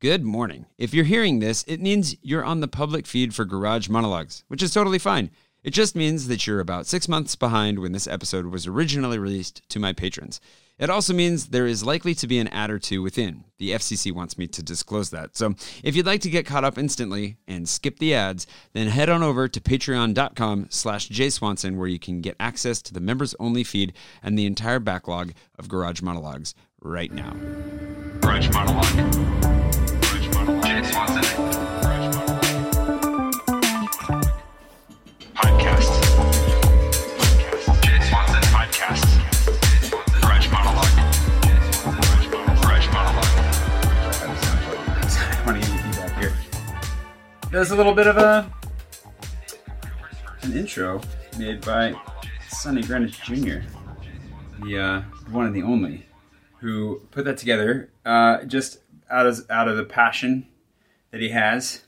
Good morning. If you're hearing this, it means you're on the public feed for Garage Monologues, which is totally fine. It just means that you're about six months behind when this episode was originally released to my patrons. It also means there is likely to be an ad or two within. The FCC wants me to disclose that. So if you'd like to get caught up instantly and skip the ads, then head on over to patreon.com slash jayswanson where you can get access to the members only feed and the entire backlog of Garage Monologues right now. Garage Monologue. There's a little bit of a an intro made by Sonny Greenwich Jr., the uh, one and the only, who put that together uh, just out of out of the passion that he has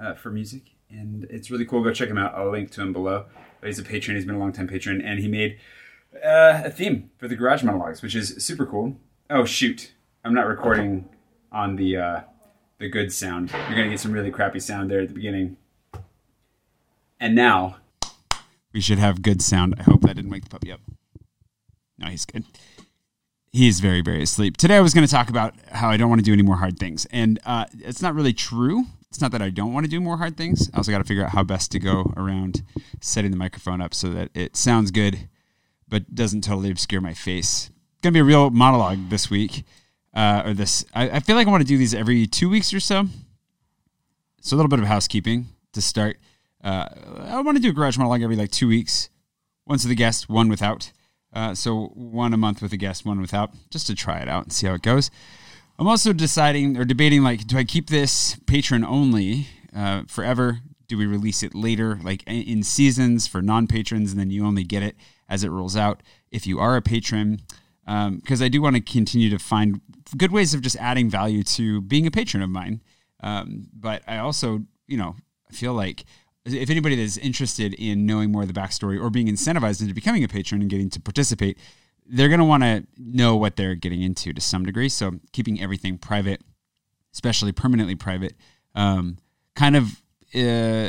uh, for music, and it's really cool. Go check him out. I'll link to him below. But he's a patron. He's been a long time patron, and he made uh, a theme for the Garage Monologues, which is super cool. Oh shoot, I'm not recording on the uh, the good sound. You're gonna get some really crappy sound there at the beginning. And now we should have good sound. I hope that didn't wake the puppy up. No, he's good. He's very, very asleep. Today I was going to talk about how I don't want to do any more hard things. And uh, it's not really true. It's not that I don't want to do more hard things. I also got to figure out how best to go around setting the microphone up so that it sounds good, but doesn't totally obscure my face. Going to be a real monologue this week. Uh, or this, I, I feel like I want to do these every two weeks or so. So a little bit of housekeeping to start. Uh, I want to do a garage monologue every like two weeks. Once with a guest, one without. Uh, so one a month with a guest, one without, just to try it out and see how it goes. I'm also deciding or debating like, do I keep this patron only uh, forever? Do we release it later, like in- seasons for non patrons, and then you only get it as it rolls out if you are a patron? Because I do want to continue to find good ways of just adding value to being a patron of mine. Um, but I also, you know, I feel like if anybody that's interested in knowing more of the backstory or being incentivized into becoming a patron and getting to participate, they're going to want to know what they're getting into to some degree. So keeping everything private, especially permanently private, um, kind of uh,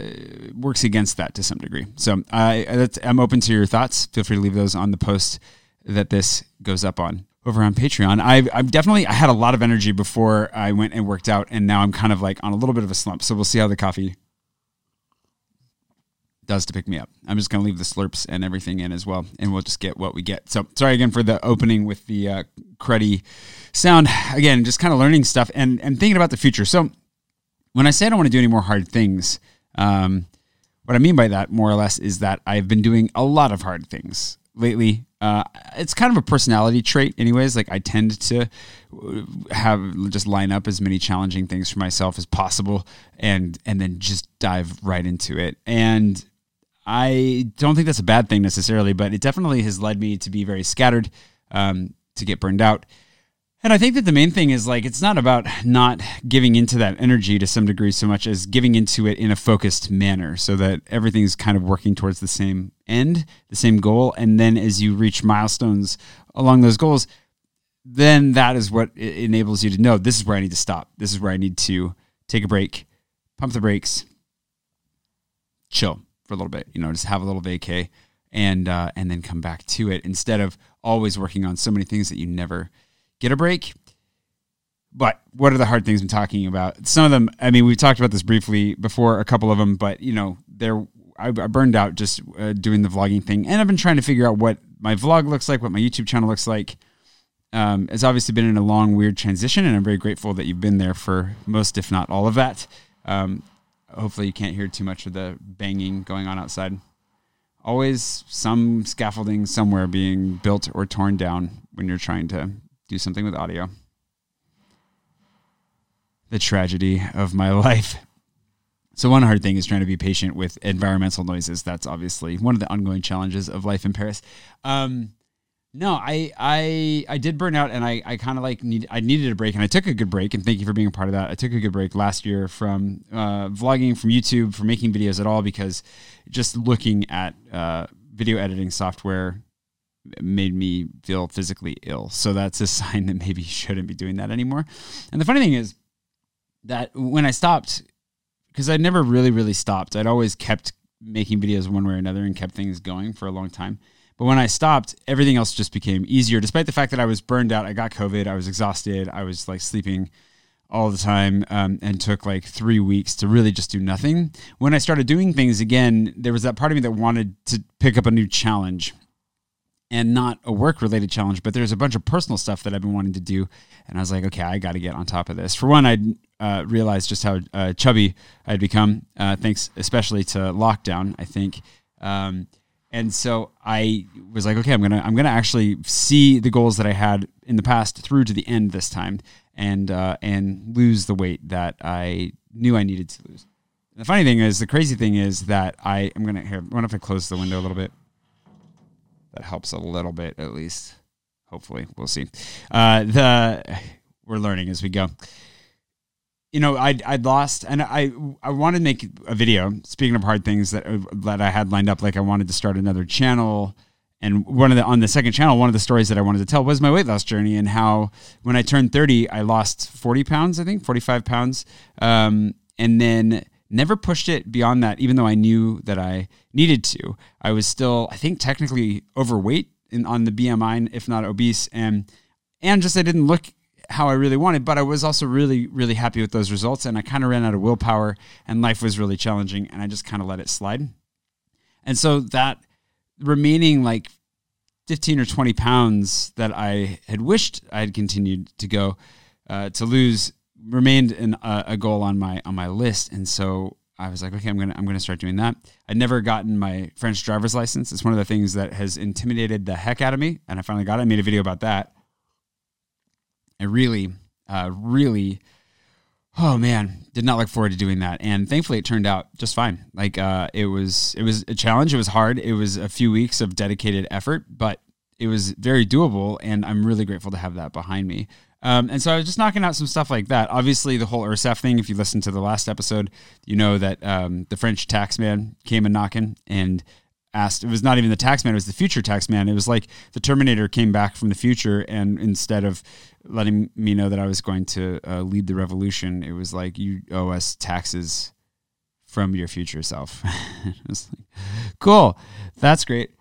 works against that to some degree. So I, I'm open to your thoughts. Feel free to leave those on the post that this goes up on over on Patreon. I've, I've definitely I had a lot of energy before I went and worked out, and now I'm kind of like on a little bit of a slump. So we'll see how the coffee does to pick me up. I'm just going to leave the slurps and everything in as well, and we'll just get what we get. So sorry again for the opening with the uh, cruddy sound. Again, just kind of learning stuff and and thinking about the future. So when I say I don't want to do any more hard things, um, what I mean by that, more or less, is that I've been doing a lot of hard things lately. Uh, it's kind of a personality trait, anyways. Like I tend to have just line up as many challenging things for myself as possible, and and then just dive right into it. And I don't think that's a bad thing necessarily, but it definitely has led me to be very scattered, um, to get burned out. And I think that the main thing is like it's not about not giving into that energy to some degree so much as giving into it in a focused manner so that everything's kind of working towards the same end, the same goal. And then as you reach milestones along those goals, then that is what enables you to know this is where I need to stop. This is where I need to take a break, pump the brakes, chill for a little bit, you know, just have a little vacay and uh, and then come back to it instead of always working on so many things that you never get a break. But what are the hard things I'm talking about? Some of them, I mean, we've talked about this briefly before, a couple of them, but you know, there I, I burned out just uh, doing the vlogging thing, and I've been trying to figure out what my vlog looks like, what my YouTube channel looks like. Um, it's obviously been in a long, weird transition, and I'm very grateful that you've been there for most, if not all of that. Um, hopefully, you can't hear too much of the banging going on outside. Always some scaffolding somewhere being built or torn down when you're trying to do something with audio. The tragedy of my life. So one hard thing is trying to be patient with environmental noises. That's obviously one of the ongoing challenges of life in Paris. Um, no, I I I did burn out, and I I kind of like need I needed a break, and I took a good break. And thank you for being a part of that. I took a good break last year from uh, vlogging, from YouTube, from making videos at all, because just looking at uh, video editing software made me feel physically ill. So that's a sign that maybe you shouldn't be doing that anymore. And the funny thing is, that when I stopped, because I never really, really stopped, I'd always kept making videos one way or another and kept things going for a long time. But when I stopped, everything else just became easier, despite the fact that I was burned out. I got COVID. I was exhausted. I was like sleeping all the time um, and took like three weeks to really just do nothing. When I started doing things again, there was that part of me that wanted to pick up a new challenge and not a work related challenge, but there's a bunch of personal stuff that I've been wanting to do. And I was like, okay, I got to get on top of this. For one, I uh, realized just how uh, chubby I'd become, uh, thanks especially to lockdown, I think. Um, and so I was like, okay, I'm gonna I'm gonna actually see the goals that I had in the past through to the end this time, and uh, and lose the weight that I knew I needed to lose. And the funny thing is, the crazy thing is that I am gonna here. Wonder if I close the window a little bit. That helps a little bit, at least. Hopefully, we'll see. Uh, the we're learning as we go you know, I'd, I'd lost, and I I wanted to make a video. Speaking of hard things that that I had lined up, like I wanted to start another channel, and one of the on the second channel, one of the stories that I wanted to tell was my weight loss journey and how when I turned thirty, I lost forty pounds, I think forty five pounds, um, and then never pushed it beyond that. Even though I knew that I needed to, I was still, I think, technically overweight in on the BMI, if not obese, and and just I didn't look how I really wanted, but I was also really, really happy with those results. And I kind of ran out of willpower and life was really challenging and I just kind of let it slide. And so that remaining like 15 or 20 pounds that I had wished I had continued to go uh, to lose remained a goal on my on my list. And so I was like, okay, I'm gonna I'm gonna start doing that. I'd never gotten my French driver's license. It's one of the things that has intimidated the heck out of me, and I finally got it. I made a video about that. I really, uh, really, oh man, did not look forward to doing that. And thankfully, it turned out just fine. Like uh, it was, it was a challenge. It was hard. It was a few weeks of dedicated effort, but it was very doable. And I'm really grateful to have that behind me. Um, and so I was just knocking out some stuff like that. Obviously, the whole URSSAF thing, if you listen to the last episode, you know that um, the French tax man came and knocking and asked it was not even the tax man it was the future tax man. It was like the terminator came back from the future and instead of letting me know that i was going to uh, lead the revolution it was like you owe us taxes from your future self. Like, cool. That's great.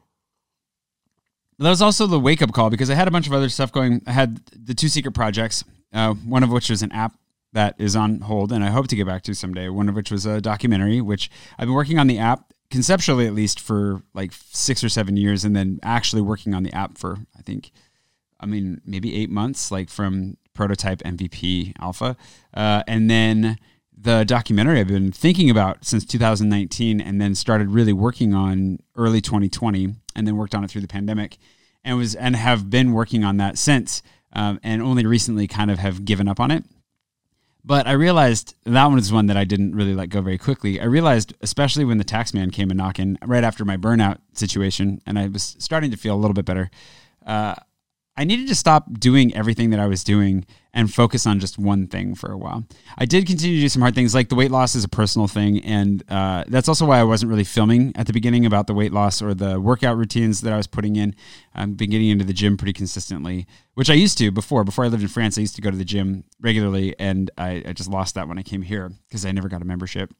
That was also the wake up call because i had a bunch of other stuff going i had the two secret projects uh, one of which was an app that is on hold and I hope to get back to someday. One of which was a documentary, which I've been working on the app conceptually at least for like six or seven years and then actually working on the app for i think i mean maybe eight months like from prototype mvp alpha. Uh, and then the documentary i've been thinking about since 2019 and then started really working on early 2020 and then worked on it through the pandemic and was and have been working on that since um, and only recently kind of have given up on it but I realized that one was one that I didn't really let go very quickly. I realized, especially when the tax man came and knocking right after my burnout situation, and I was starting to feel a little bit better. Uh, I needed to stop doing everything that I was doing and focus on just one thing for a while. I did continue to do some hard things, like the weight loss is a personal thing, and uh, that's also why I wasn't really filming at the beginning about the weight loss or the workout routines that I was putting in. I've been getting into the gym pretty consistently, which I used to before. Before I lived in France, I used to go to the gym regularly, and I, I just lost that when I came here because I never got a membership,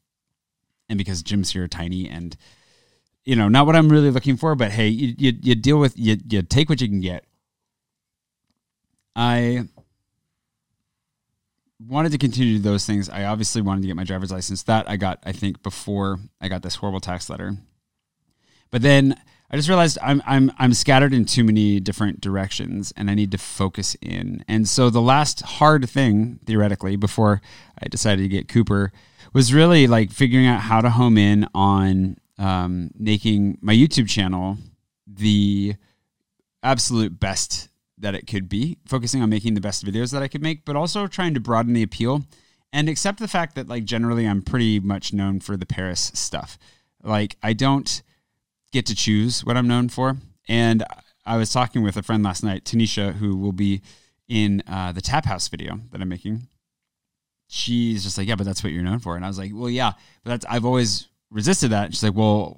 and because gyms here are tiny and you know not what I'm really looking for. But hey, you you, you deal with you you take what you can get I wanted to continue those things. I obviously wanted to get my driver's license. That I got, I think, before I got this horrible tax letter. But then I just realized I'm I'm I'm scattered in too many different directions and I need to focus in. And so the last hard thing, theoretically, before I decided to get Cooper was really like figuring out how to home in on um, making my YouTube channel the absolute best that it could be, focusing on making the best videos that I could make, but also trying to broaden the appeal and accept the fact that like generally I'm pretty much known for the Paris stuff. Like I don't get to choose what I'm known for. And I was talking with a friend last night, Tanisha, who will be in uh, the Tap House video that I'm making. She's just like, yeah, but that's what you're known for. And I was like, well, yeah, but that's I've always resisted that. She's like, well,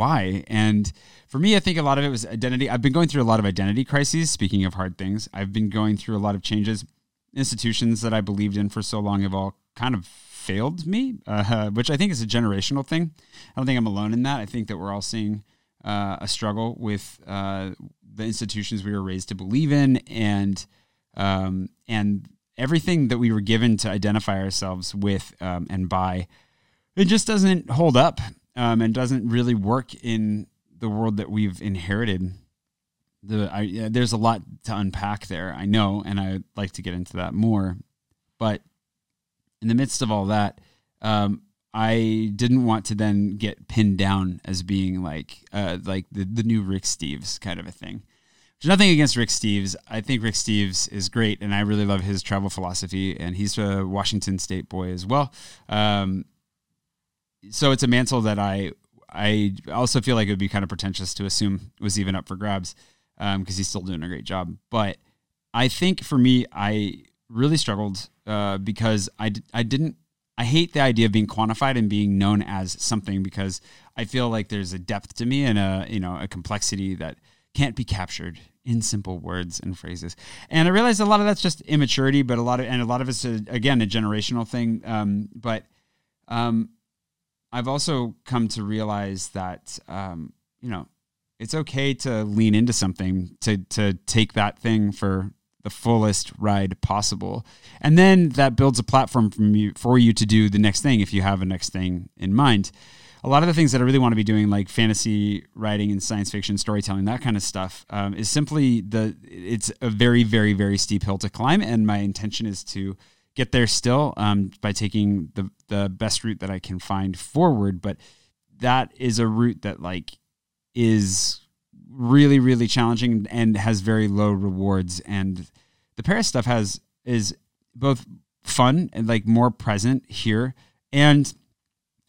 why? And for me, I think a lot of it was identity. I've been going through a lot of identity crises. Speaking of hard things, I've been going through a lot of changes. Institutions that I believed in for so long have all kind of failed me, uh, which I think is a generational thing. I don't think I'm alone in that. I think that we're all seeing uh, a struggle with uh, the institutions we were raised to believe in, and um, and everything that we were given to identify ourselves with um, and by. It just doesn't hold up um, and doesn't really work in the world that we've inherited. The I, yeah, there's a lot to unpack there, I know, and I'd like to get into that more. But in the midst of all that, um, I didn't want to then get pinned down as being like uh, like the, the new Rick Steves kind of a thing. There's nothing against Rick Steves. I think Rick Steves is great, and I really love his travel philosophy. And he's a Washington State boy as well. Um, so it's a mantle that I I also feel like it would be kind of pretentious to assume was even up for grabs because um, he's still doing a great job. But I think for me, I really struggled uh, because I, I didn't I hate the idea of being quantified and being known as something because I feel like there's a depth to me and a you know a complexity that can't be captured in simple words and phrases. And I realize a lot of that's just immaturity, but a lot of and a lot of it's a, again a generational thing. Um, but um, I've also come to realize that um, you know it's okay to lean into something to to take that thing for the fullest ride possible, and then that builds a platform from you for you to do the next thing if you have a next thing in mind. A lot of the things that I really want to be doing, like fantasy writing and science fiction storytelling, that kind of stuff, um, is simply the. It's a very, very, very steep hill to climb, and my intention is to get there still um, by taking the the best route that I can find forward. But that is a route that like is really really challenging and has very low rewards. And the Paris stuff has is both fun and like more present here. And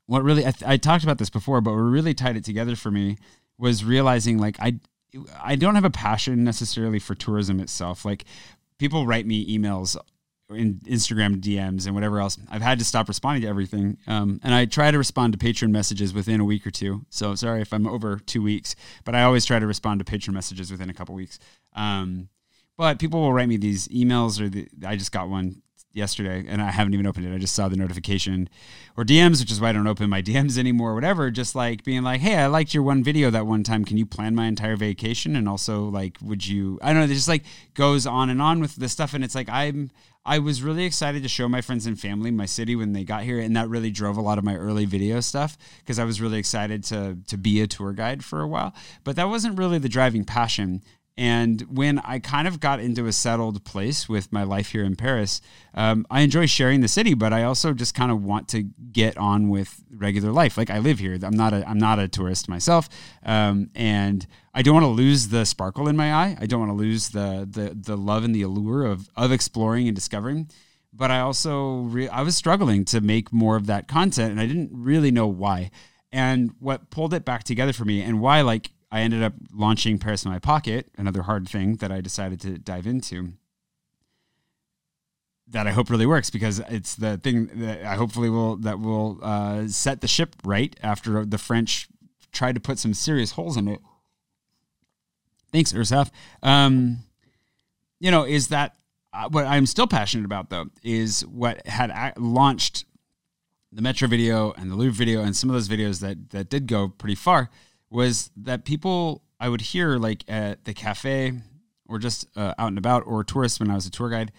what really I, I talked about this before, but what really tied it together for me was realizing like I I don't have a passion necessarily for tourism itself. Like people write me emails in Instagram DMs and whatever else. I've had to stop responding to everything. Um, and I try to respond to patron messages within a week or two. So sorry if I'm over two weeks, but I always try to respond to patron messages within a couple weeks. Um, but people will write me these emails, or the, I just got one yesterday and I haven't even opened it. I just saw the notification or DMs, which is why I don't open my DMs anymore, whatever. Just like being like, Hey, I liked your one video that one time. Can you plan my entire vacation? And also like, would you, I don't know, it just like goes on and on with this stuff. And it's like, I'm, I was really excited to show my friends and family my city when they got here, and that really drove a lot of my early video stuff because I was really excited to to be a tour guide for a while. But that wasn't really the driving passion. And when I kind of got into a settled place with my life here in Paris, um, I enjoy sharing the city, but I also just kind of want to get on with regular life. Like I live here, I'm not a I'm not a tourist myself, um, and I don't want to lose the sparkle in my eye. I don't want to lose the the the love and the allure of of exploring and discovering. But I also re- I was struggling to make more of that content, and I didn't really know why. And what pulled it back together for me, and why like I ended up launching Paris in my pocket, another hard thing that I decided to dive into. That I hope really works because it's the thing that I hopefully will that will uh, set the ship right after the French tried to put some serious holes in it. Thanks, URSSAF. Um, you know, is that uh, what I'm still passionate about though is what had a- launched the Metro video and the Louvre video and some of those videos that that did go pretty far was that people I would hear like at the cafe or just uh, out and about or tourists when I was a tour guide,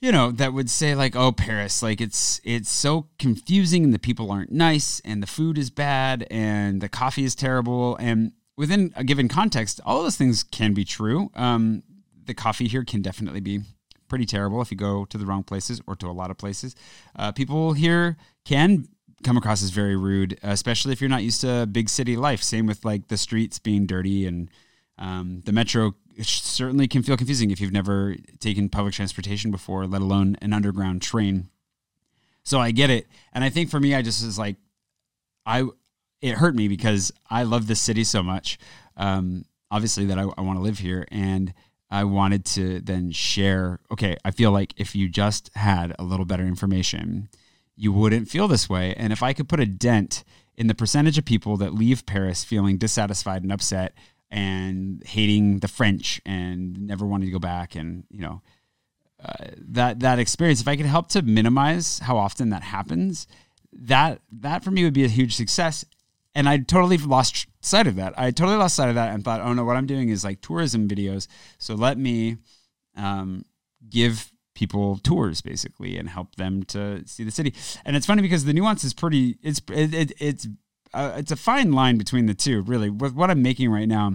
you know, that would say like, "Oh, Paris, like it's it's so confusing and the people aren't nice and the food is bad and the coffee is terrible." And within a given context, all those things can be true. Um, the coffee here can definitely be pretty terrible if you go to the wrong places or to a lot of places. Uh, people here can come across as very rude, especially if you're not used to big city life. Same with like the streets being dirty and um, the metro certainly can feel confusing if you've never taken public transportation before, let alone an underground train. So I get it, and I think for me, I just was like, I it hurt me because I love this city so much. Um, obviously, that I, I want to live here, and I wanted to then share. Okay, I feel like if you just had a little better information, you wouldn't feel this way. And if I could put a dent in the percentage of people that leave Paris feeling dissatisfied and upset and hating the French and never wanting to go back and, you know, uh, that that experience, if I could help to minimize how often that happens, that that for me would be a huge success. And I totally lost sight of that. I totally lost sight of that and thought, oh no, what I'm doing is like tourism videos. So let me um, give people tours basically and help them to see the city. And it's funny because the nuance is pretty. It's it, it it's uh, it's a fine line between the two. Really, with what I'm making right now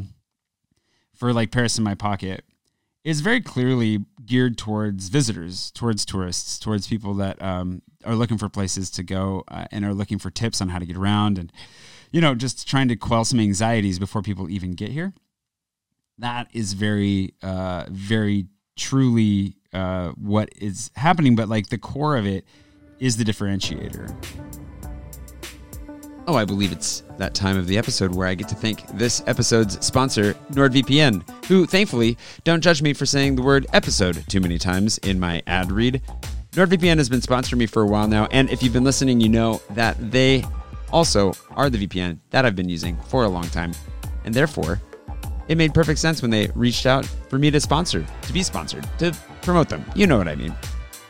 for like Paris in my pocket is very clearly geared towards visitors, towards tourists, towards people that um, are looking for places to go uh, and are looking for tips on how to get around and you know just trying to quell some anxieties before people even get here. That is very, uh, very truly uh, what is happening, but like the core of it is the differentiator. Oh, I believe it's that time of the episode where I get to thank this episode's sponsor, NordVPN, who thankfully don't judge me for saying the word episode too many times in my ad read. NordVPN has been sponsoring me for a while now, and if you've been listening, you know that they also are the VPN that I've been using for a long time. And therefore, it made perfect sense when they reached out for me to sponsor, to be sponsored, to promote them. You know what I mean.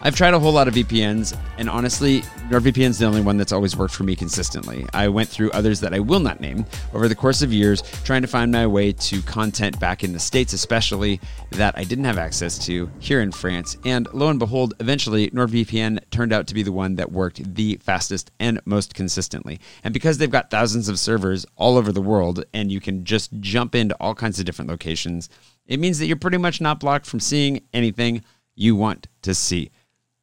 I've tried a whole lot of VPNs, and honestly, NordVPN is the only one that's always worked for me consistently. I went through others that I will not name over the course of years, trying to find my way to content back in the States, especially that I didn't have access to here in France. And lo and behold, eventually, NordVPN turned out to be the one that worked the fastest and most consistently. And because they've got thousands of servers all over the world, and you can just jump into all kinds of different locations, it means that you're pretty much not blocked from seeing anything you want to see.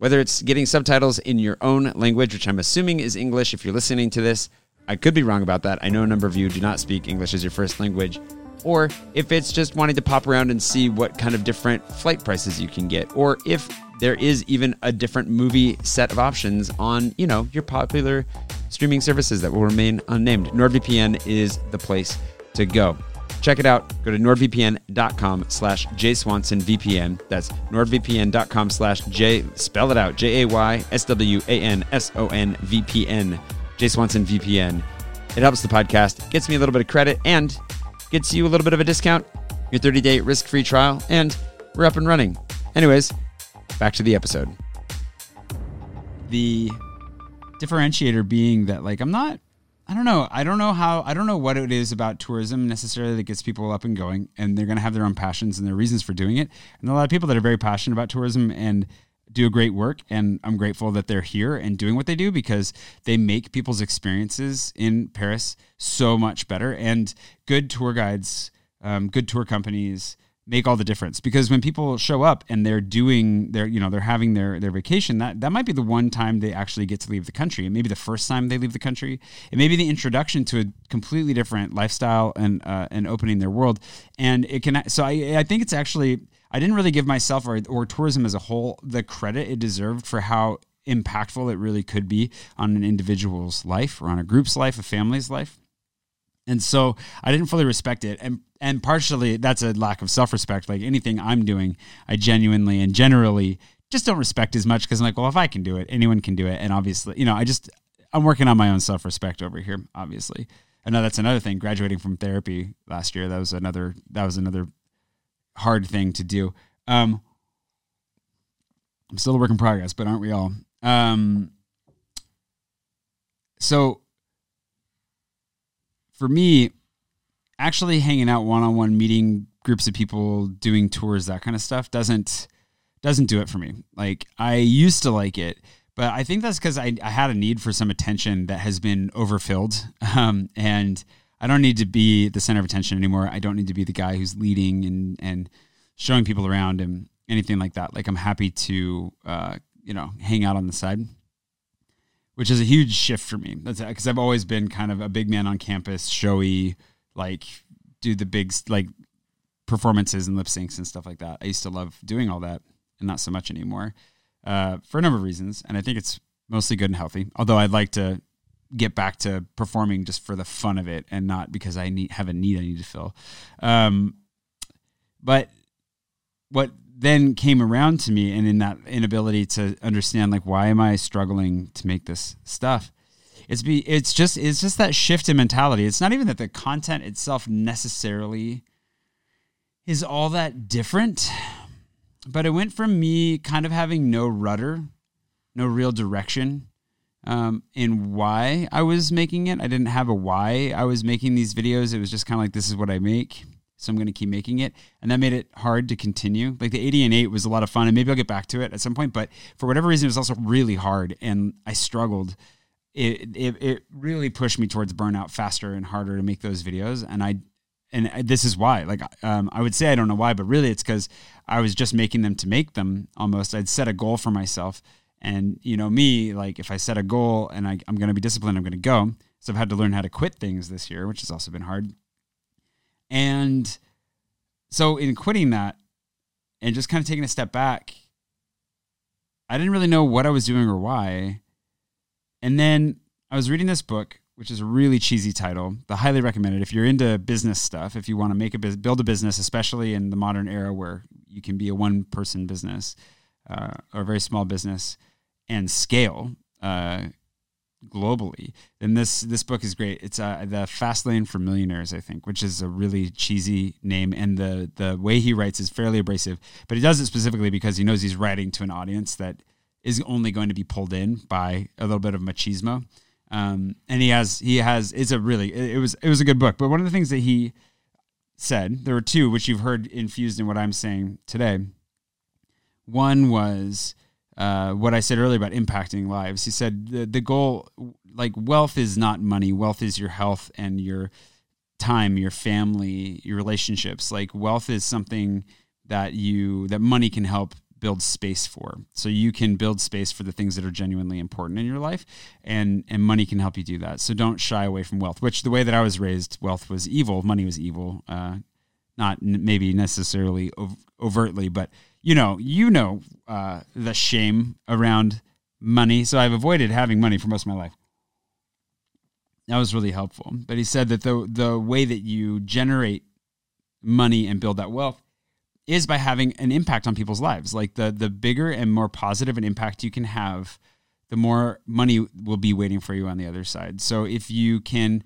Whether it's getting subtitles in your own language, which I'm assuming is English if you're listening to this, I could be wrong about that. I know a number of you do not speak English as your first language. Or if it's just wanting to pop around and see what kind of different flight prices you can get, or if there is even a different movie set of options on, you know, your popular streaming services that will remain unnamed. NordVPN is the place to go. Check it out. Go to nordvpn.com slash jayswansonvpn. That's nordvpn.com slash j, spell it out, J-A-Y-S-W-A-N-S-O-N-V-P-N, Swanson VPN. It helps the podcast, gets me a little bit of credit, and gets you a little bit of a discount, your 30-day risk-free trial, and we're up and running. Anyways, back to the episode. The differentiator being that, like, I'm not I don't know. I don't know how. I don't know what it is about tourism necessarily that gets people up and going, and they're going to have their own passions and their reasons for doing it. And a lot of people that are very passionate about tourism and do a great work, and I'm grateful that they're here and doing what they do because they make people's experiences in Paris so much better. And good tour guides, um, good tour companies, make all the difference. Because when people show up and they're doing their you know they're having their their vacation that that might be the one time they actually get to leave the country. And maybe the first time they leave the country. It may be the introduction to a completely different lifestyle and uh, and opening their world. And it can so I I think it's actually I didn't really give myself or, or tourism as a whole the credit it deserved for how impactful it really could be on an individual's life or on a group's life a family's life and so I didn't fully respect it. And and partially that's a lack of self-respect. Like anything I'm doing, I genuinely and generally just don't respect as much because I'm like, well, if I can do it, anyone can do it. And obviously, you know, I just I'm working on my own self-respect over here, obviously. I know that's another thing. Graduating from therapy last year, that was another that was another hard thing to do. Um I'm still a work in progress, but aren't we all? Um so for me, actually hanging out one on one, meeting groups of people, doing tours, that kind of stuff doesn't doesn't do it for me. Like I used to like it, but I think that's because I, I had a need for some attention that has been overfilled, um, and I don't need to be the center of attention anymore. I don't need to be the guy who's leading and and showing people around and anything like that. Like I'm happy to uh, you know hang out on the side which is a huge shift for me. That's because I've always been kind of a big man on campus, showy, like do the big like performances and lip syncs and stuff like that. I used to love doing all that, and not so much anymore uh, for a number of reasons. And I think it's mostly good and healthy. Although I'd like to get back to performing just for the fun of it and not because I need have a need I need to fill. Um, but what then came around to me and in that inability to understand like why am I struggling to make this stuff it's be it's just it's just that shift in mentality it's not even that the content itself necessarily is all that different but it went from me kind of having no rudder, no real direction um, in why I was making it. I didn't have a why I was making these videos. It was just kind of like, this is what I make. So I'm going to keep making it. And that made it hard to continue. Like the 80 and 8 was a lot of fun. And maybe I'll get back to it at some point. But for whatever reason, it was also really hard. And I struggled. It, it, it really pushed me towards burnout faster and harder to make those videos. And I, and this is why like um, i would say i don't know why but really it's because i was just making them to make them almost i'd set a goal for myself and you know me, like if I set a goal and I, I'm going to be disciplined, I'm going to go. So I've had to learn how to quit things this year, which has also been hard. And so in quitting that and just kind of taking a step back, I didn't really know what I was doing or why. And then I was reading this book, which is a really cheesy title, but highly recommended if you're into business stuff. If you want to make a build a business, especially in the modern era where you can be a one person business uh, or a very small business and scale uh, globally, then this this book is great. It's uh, the Fast Lane for Millionaires, I think, which is a really cheesy name, and the the way he writes is fairly abrasive. But he does it specifically because he knows he's writing to an audience that is only going to be pulled in by a little bit of machismo. Um, and he has he has it's a really it, it was it was a good book. But one of the things that he said there were two which you've heard infused in what I'm saying today. One was uh, what I said earlier about impacting lives. He said the, the goal, like wealth is not money. Wealth is your health and your time, your family, your relationships. Like wealth is something that you, that money can help build space for. So you can build space for the things that are genuinely important in your life and and money can help you do that. So don't shy away from wealth, which the way that I was raised, wealth was evil, money was evil. Uh, not maybe necessarily overtly, but you know, you know uh, the shame around money. So I've avoided having money for most of my life. That was really helpful. But he said that the the way that you generate money and build that wealth is by having an impact on people's lives. Like the the bigger and more positive an impact you can have, the more money will be waiting for you on the other side. So if you can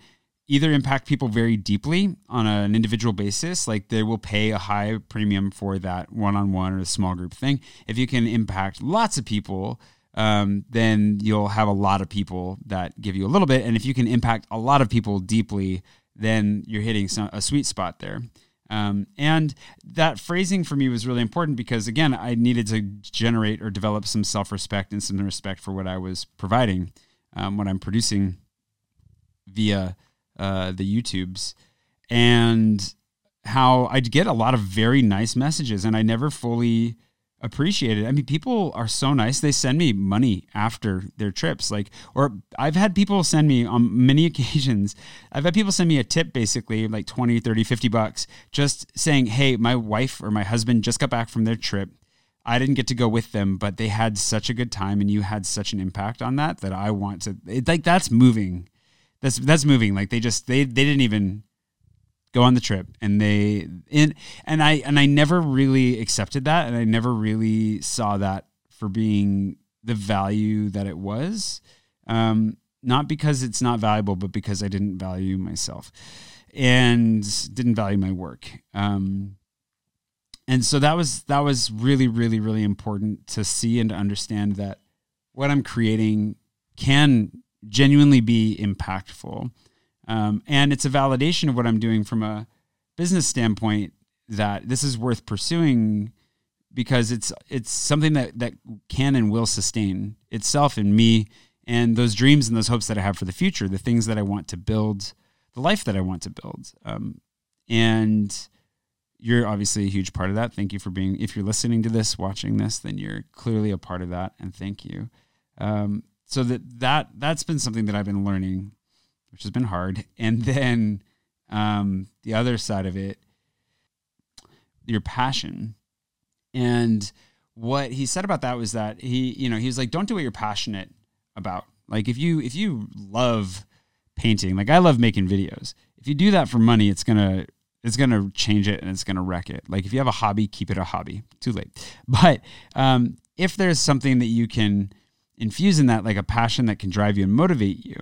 either impact people very deeply on an individual basis, like they will pay a high premium for that one on one or a small group thing. If you can impact lots of people, um, then you'll have a lot of people that give you a little bit. And if you can impact a lot of people deeply, then you're hitting some, a sweet spot there. Um, and that phrasing for me was really important because, again, I needed to generate or develop some self respect and some respect for what I was providing, um, what I'm producing via uh, the YouTubes, and how I'd get a lot of very nice messages, and I never fully appreciated. I mean, people are so nice. They send me money after their trips. Like, or I've had people send me on many occasions, I've had people send me a tip basically like 20, 30, 50 bucks, just saying, Hey, my wife or my husband just got back from their trip. I didn't get to go with them, but they had such a good time and you had such an impact on that that I want to, it, like, that's moving that's that's moving. Like they just they they didn't even go on the trip and they and and I and I never really accepted that and I never really saw that for being the value that it was. Um, not because it's not valuable, but because I didn't value myself and didn't value my work. Um, and so that was that was really really really important to see and to understand that what I'm creating can genuinely be impactful. Um, and it's a validation of what I'm doing from a business standpoint that this is worth pursuing because it's it's something that that can and will sustain itself in me and those dreams and those hopes that I have for the future, the things that I want to build, the life that I want to build. Um, and you're obviously a huge part of that. Thank you for being. If you're listening to this, watching this, then you're clearly a part of that, and thank you. Um, so that that that's been something that I've been learning, which has been hard. And then um, the other side of it, your passion, and what he said about that was that he, you know, he was like, don't do what you're passionate about. Like if you if you love painting, like I love making videos. If you do that for money, it's gonna it's gonna change it and it's gonna wreck it. Like if you have a hobby, keep it a hobby. Too late. But um, if there's something that you can infuse in that like a passion that can drive you and motivate you.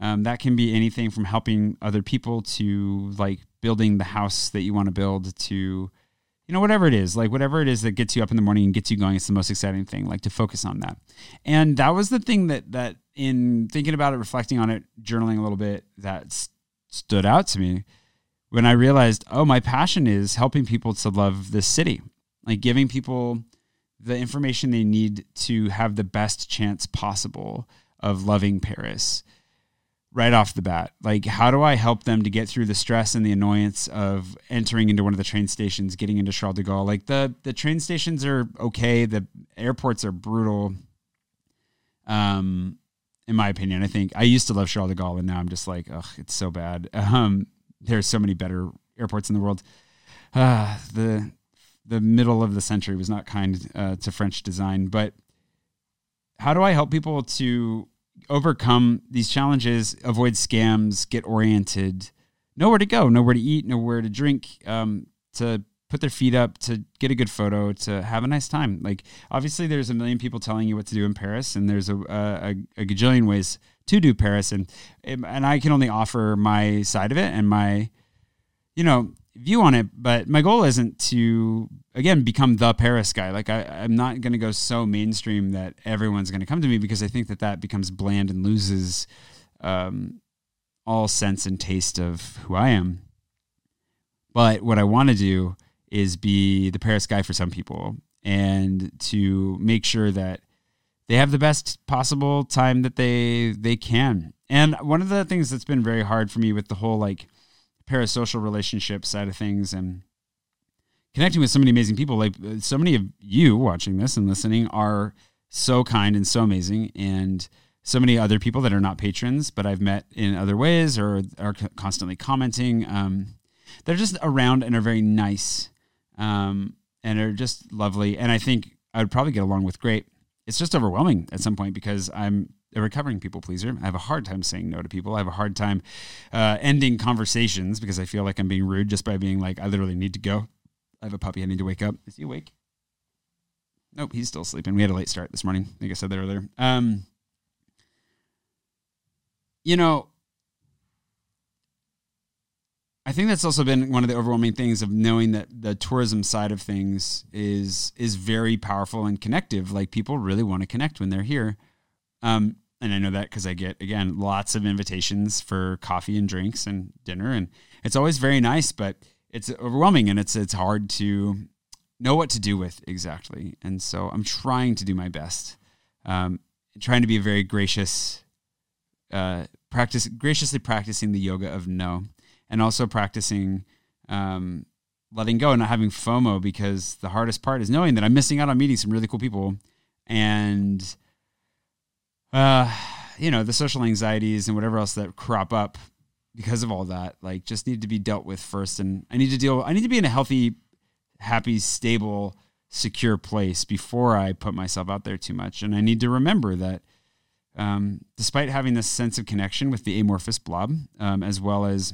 Um, that can be anything from helping other people to like building the house that you want to build to, you know, whatever it is, like whatever it is that gets you up in the morning and gets you going, it's the most exciting thing. Like to focus on that. And that was the thing that that in thinking about it, reflecting on it, journaling a little bit, that s- stood out to me when I realized, oh, my passion is helping people to love this city, like giving people the information they need to have the best chance possible of loving Paris right off the bat. Like, how do I help them to get through the stress and the annoyance of entering into one of the train stations, getting into Charles de Gaulle? Like, the, the train stations are okay, the airports are brutal. Um, in my opinion, I think I used to love Charles de Gaulle, and now I'm just like, ugh, it's so bad. Um, there's so many better airports in the world. Uh, the the middle of the century was not kind uh, to French design, but how do I help people to overcome these challenges, avoid scams, get oriented, know where to go, know where to eat, know where to drink, um, to put their feet up, to get a good photo, to have a nice time. Like obviously, there's a million people telling you what to do in Paris, and there's a a, a gajillion ways to do Paris, and and I can only offer my side of it and my, you know, view on it. But my goal isn't to again become the Paris guy. Like I, I'm not going to go so mainstream that everyone's going to come to me because I think that that becomes bland and loses um, all sense and taste of who I am. But what I want to do is be the Paris guy for some people and to make sure that they have the best possible time that they they can. And one of the things that's been very hard for me with the whole like parasocial relationship side of things and connecting with so many amazing people. Like so many of you watching this and listening are so kind and so amazing and so many other people that are not patrons but i've met in other ways or are constantly commenting um, they're just around and are very nice um, and are just lovely. And i think i would probably get along with great. It's just overwhelming at some point because i'm a recovering people pleaser. I have a hard time saying no to people. I have a hard time uh, ending conversations because I feel like I'm being rude just by being like, I literally need to go. I have a puppy. I need to wake up. Is he awake? Nope, he's still sleeping. We had a late start this morning. I think I said that earlier. Um, you know, I think that's also been one of the overwhelming things of knowing that the tourism side of things is is very powerful and connective. Like people really want to connect when they're here. Um, and I know that because I get again lots of invitations for coffee and drinks and dinner, and it's always very nice, but it's overwhelming and it's it's hard to know what to do with exactly. And so I'm trying to do my best, um, trying to be a very gracious, uh, practice graciously practicing the yoga of no, and also practicing um, letting go and not having FOMO because the hardest part is knowing that I'm missing out on meeting some really cool people and uh, you know, the social anxieties and whatever else that crop up because of all that, like just need to be dealt with first. And I need to deal, I need to be in a healthy, happy, stable, secure place before I put myself out there too much. And I need to remember that um, despite having this sense of connection with the amorphous blob, um, as well as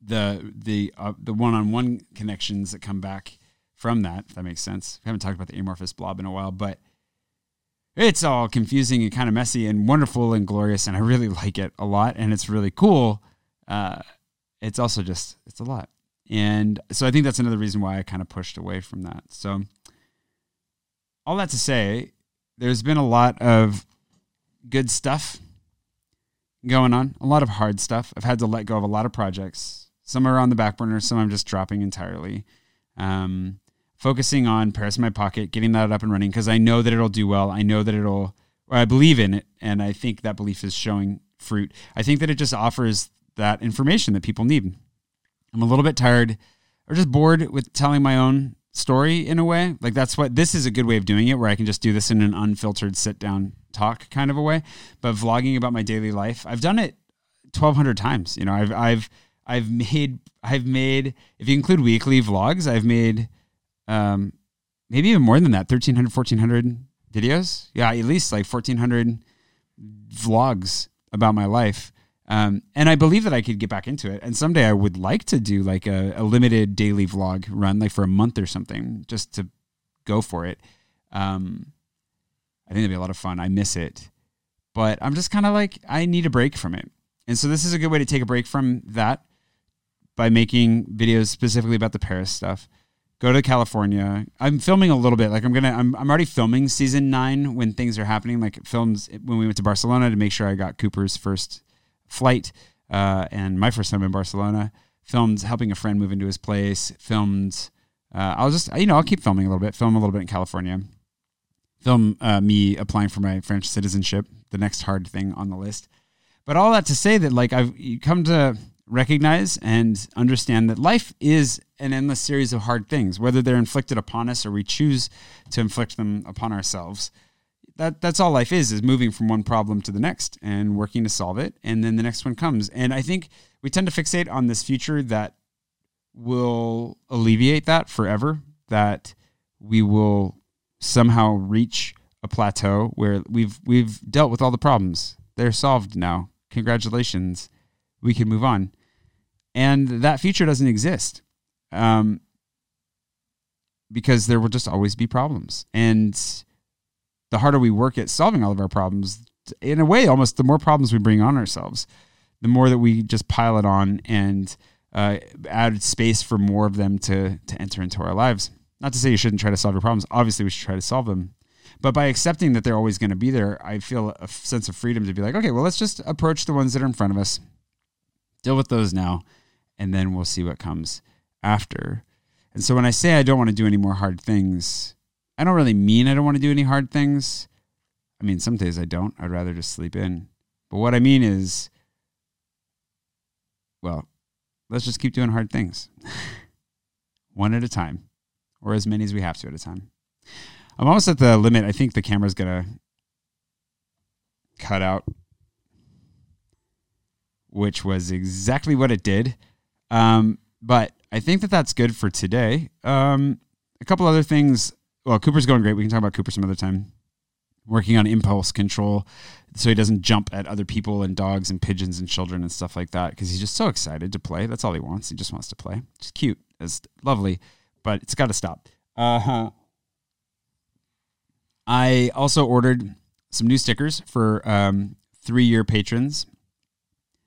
the the uh, the one-on-one connections that come back from that, if that makes sense. We haven't talked about the amorphous blob in a while, but it's all confusing and kind of messy and wonderful and glorious and i really like it a lot and it's really cool. Uh, it's also just it's a lot. And so i think that's another reason why i kind of pushed away from that. So all that to say there's been a lot of good stuff going on a lot of hard stuff. I've had to let go of a lot of projects. Some are on the back burner some i'm just dropping entirely. Um, focusing on Paris in my pocket, getting that up and running because I know that it'll do well. I know that it'll, I believe in it, and I think that belief is showing fruit. I think that it just offers that information that people need. I'm a little bit tired or just bored with telling my own story in a way. Like that's what this is a good way of doing it, where I can just do this in an unfiltered sit down talk kind of a way. But vlogging about my daily life, I've done it 1,200 times. You know, I've I've I've made I've made if you include weekly vlogs, I've made um, maybe even more than that 1300 1400 videos? Yeah at least like 1400 vlogs about my life. Um, and i believe that i could get back into it. And someday i would like to do like a, a limited daily vlog run like for a month or something just to go for it. Um, i think it'd be a lot of fun. I miss it. But i'm just kind of like i need a break from it. And so this is a good way to take a break from that by making videos specifically about the paris stuff go to California. I'm filming a little bit. Like I'm gonna, I'm, I'm already filming season nine when things are happening. Like films when we went to Barcelona to make sure I got Cooper's first flight uh, and my first time in Barcelona. Filmed helping a friend move into his place. Filmed. Uh, I'll just, you know, I'll keep filming a little bit. Film a little bit in California. Film uh, me applying for my French citizenship, the next hard thing on the list. But all that to say that, like, I've you come to recognize and understand that life is an endless series of hard things, whether they're inflicted upon us or we choose to inflict them upon ourselves. That that's all life is is moving from one problem to the next and working to solve it and then the next one comes. And I think we tend to fixate on this future that will alleviate that forever, that we will somehow reach a plateau where we've we've dealt with all the problems. They're solved now. Congratulations. We can move on. And that future doesn't exist. Um, because there will just always be problems. And the harder we work at solving all of our problems, in a way, almost the more problems we bring on ourselves, the more that we just pile it on and uh, add space for more of them to to enter into our lives. Not to say you shouldn't try to solve your problems. Obviously, we should try to solve them. But by accepting that they're always going to be there, I feel a sense of freedom to be like, okay, well, let's just approach the ones that are in front of us, deal with those now, and then we'll see what comes after. And so when I say I don't want to do any more hard things, I don't really mean I don't want to do any hard things. I mean, some days I don't. I'd rather just sleep in. But what I mean is, well, let's just keep doing hard things one at a time or as many as we have to at a time. I'm almost at the limit. I think the camera's going to cut out, which was exactly what it did. Um, but I think that that's good for today. Um, a couple other things. Well, Cooper's going great. We can talk about Cooper some other time. Working on impulse control so he doesn't jump at other people and dogs and pigeons and children and stuff like that because he's just so excited to play. That's all he wants. He just wants to play. It's cute. It's lovely, but it's got to stop. Uh huh. I also ordered some new stickers for um, three year patrons.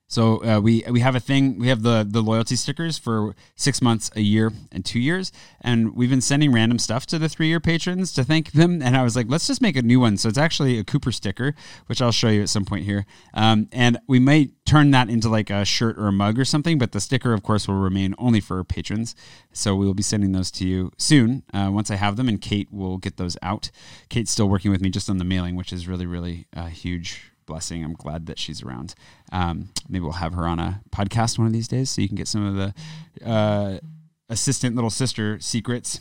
So uh, we we have a thing. We have the the loyalty stickers for six months, a year, and two years. And we've been sending random stuff to the three year patrons to thank them. And I was like, let's just make a new one. So it's actually a Cooper sticker, which I'll show you at some point here. Um, and we might turn that into like a shirt or a mug or something. But the sticker, of course, will remain only for patrons. So we will be sending those to you soon uh, once I have them. And Kate will get those out. Kate's still working with me just on the mailing, which is really really uh, huge blessing. I'm glad that she's around. Um, maybe we'll have her on a podcast one of these days so you can get some of the uh, assistant little sister secrets.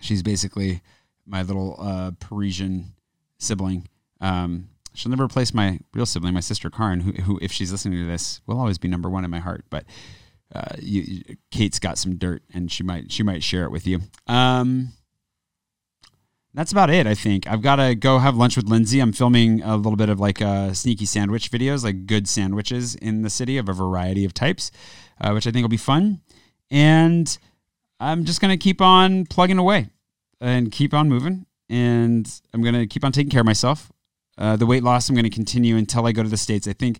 She's basically my little uh, Parisian sibling. Um, she'll never replace my real sibling, my sister Karen, who, who, if she's listening to this, will always be number one in my heart. But uh, you, Kate's got some dirt, and she might she might share it with you. Um, that's about it, I think. I've got to go have lunch with Lindsay. I'm filming a little bit of like uh, sneaky sandwich videos, like good sandwiches in the city of a variety of types, uh, which I think will be fun. And I'm just going to keep on plugging away and keep on moving. And I'm going to keep on taking care of myself. Uh, the weight loss, I'm going to continue until I go to the States. I think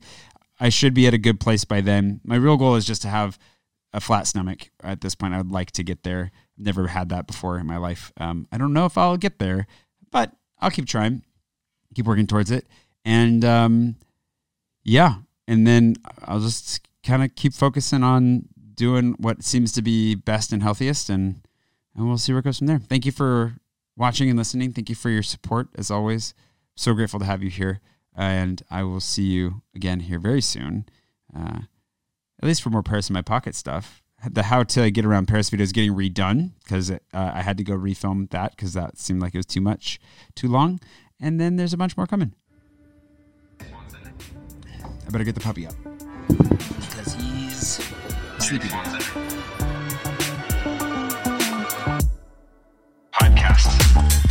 I should be at a good place by then. My real goal is just to have a flat stomach at this point. I would like to get there never had that before in my life. Um, I don't know if I'll get there, but I'll keep trying, keep working towards it. And um, yeah, and then I'll just kind of keep focusing on doing what seems to be best and healthiest, and and we'll see where it goes from there. Thank you for watching and listening. Thank you for your support as always. So grateful to have you here, and I will see you again here very soon. Uh, at least for more Paris in my pocket stuff the how to get around Paris video is getting redone because uh, I had to go refilm that because that seemed like it was too much, too long. And then there's a bunch more coming. I better get the puppy up because he's sleepy. Podcast.